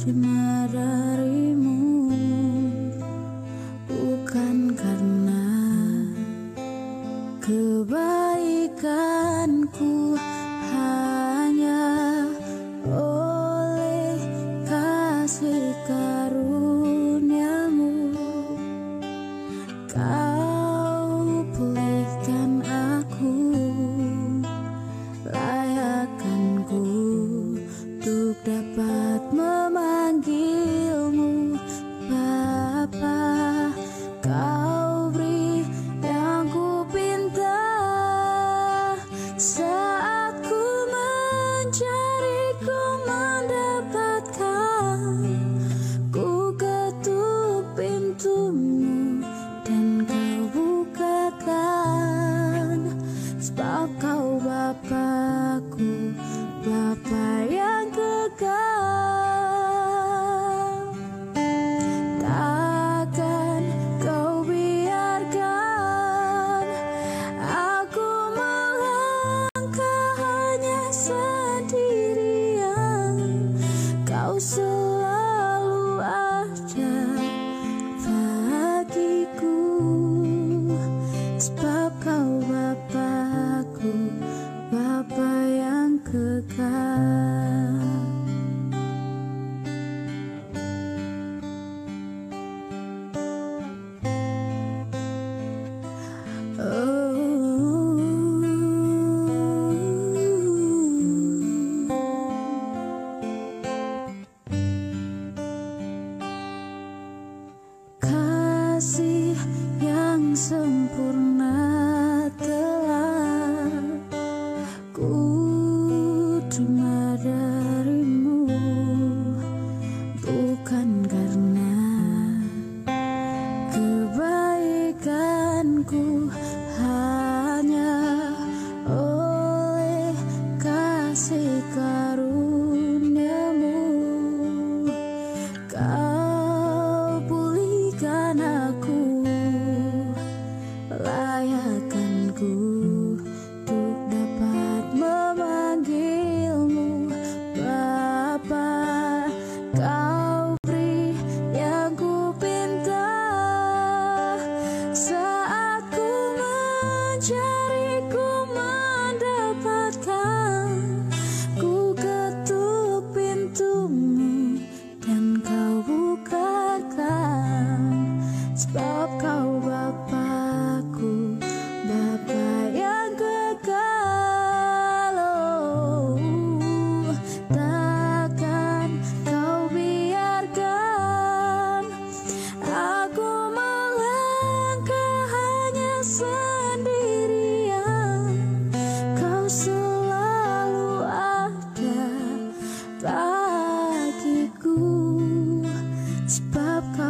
terima darimu bukan karena kebaikanku hanya oleh kasih karuniamu. Kau pulihkan aku layakanku untuk dapat memahami It's 苦。just Sebab kau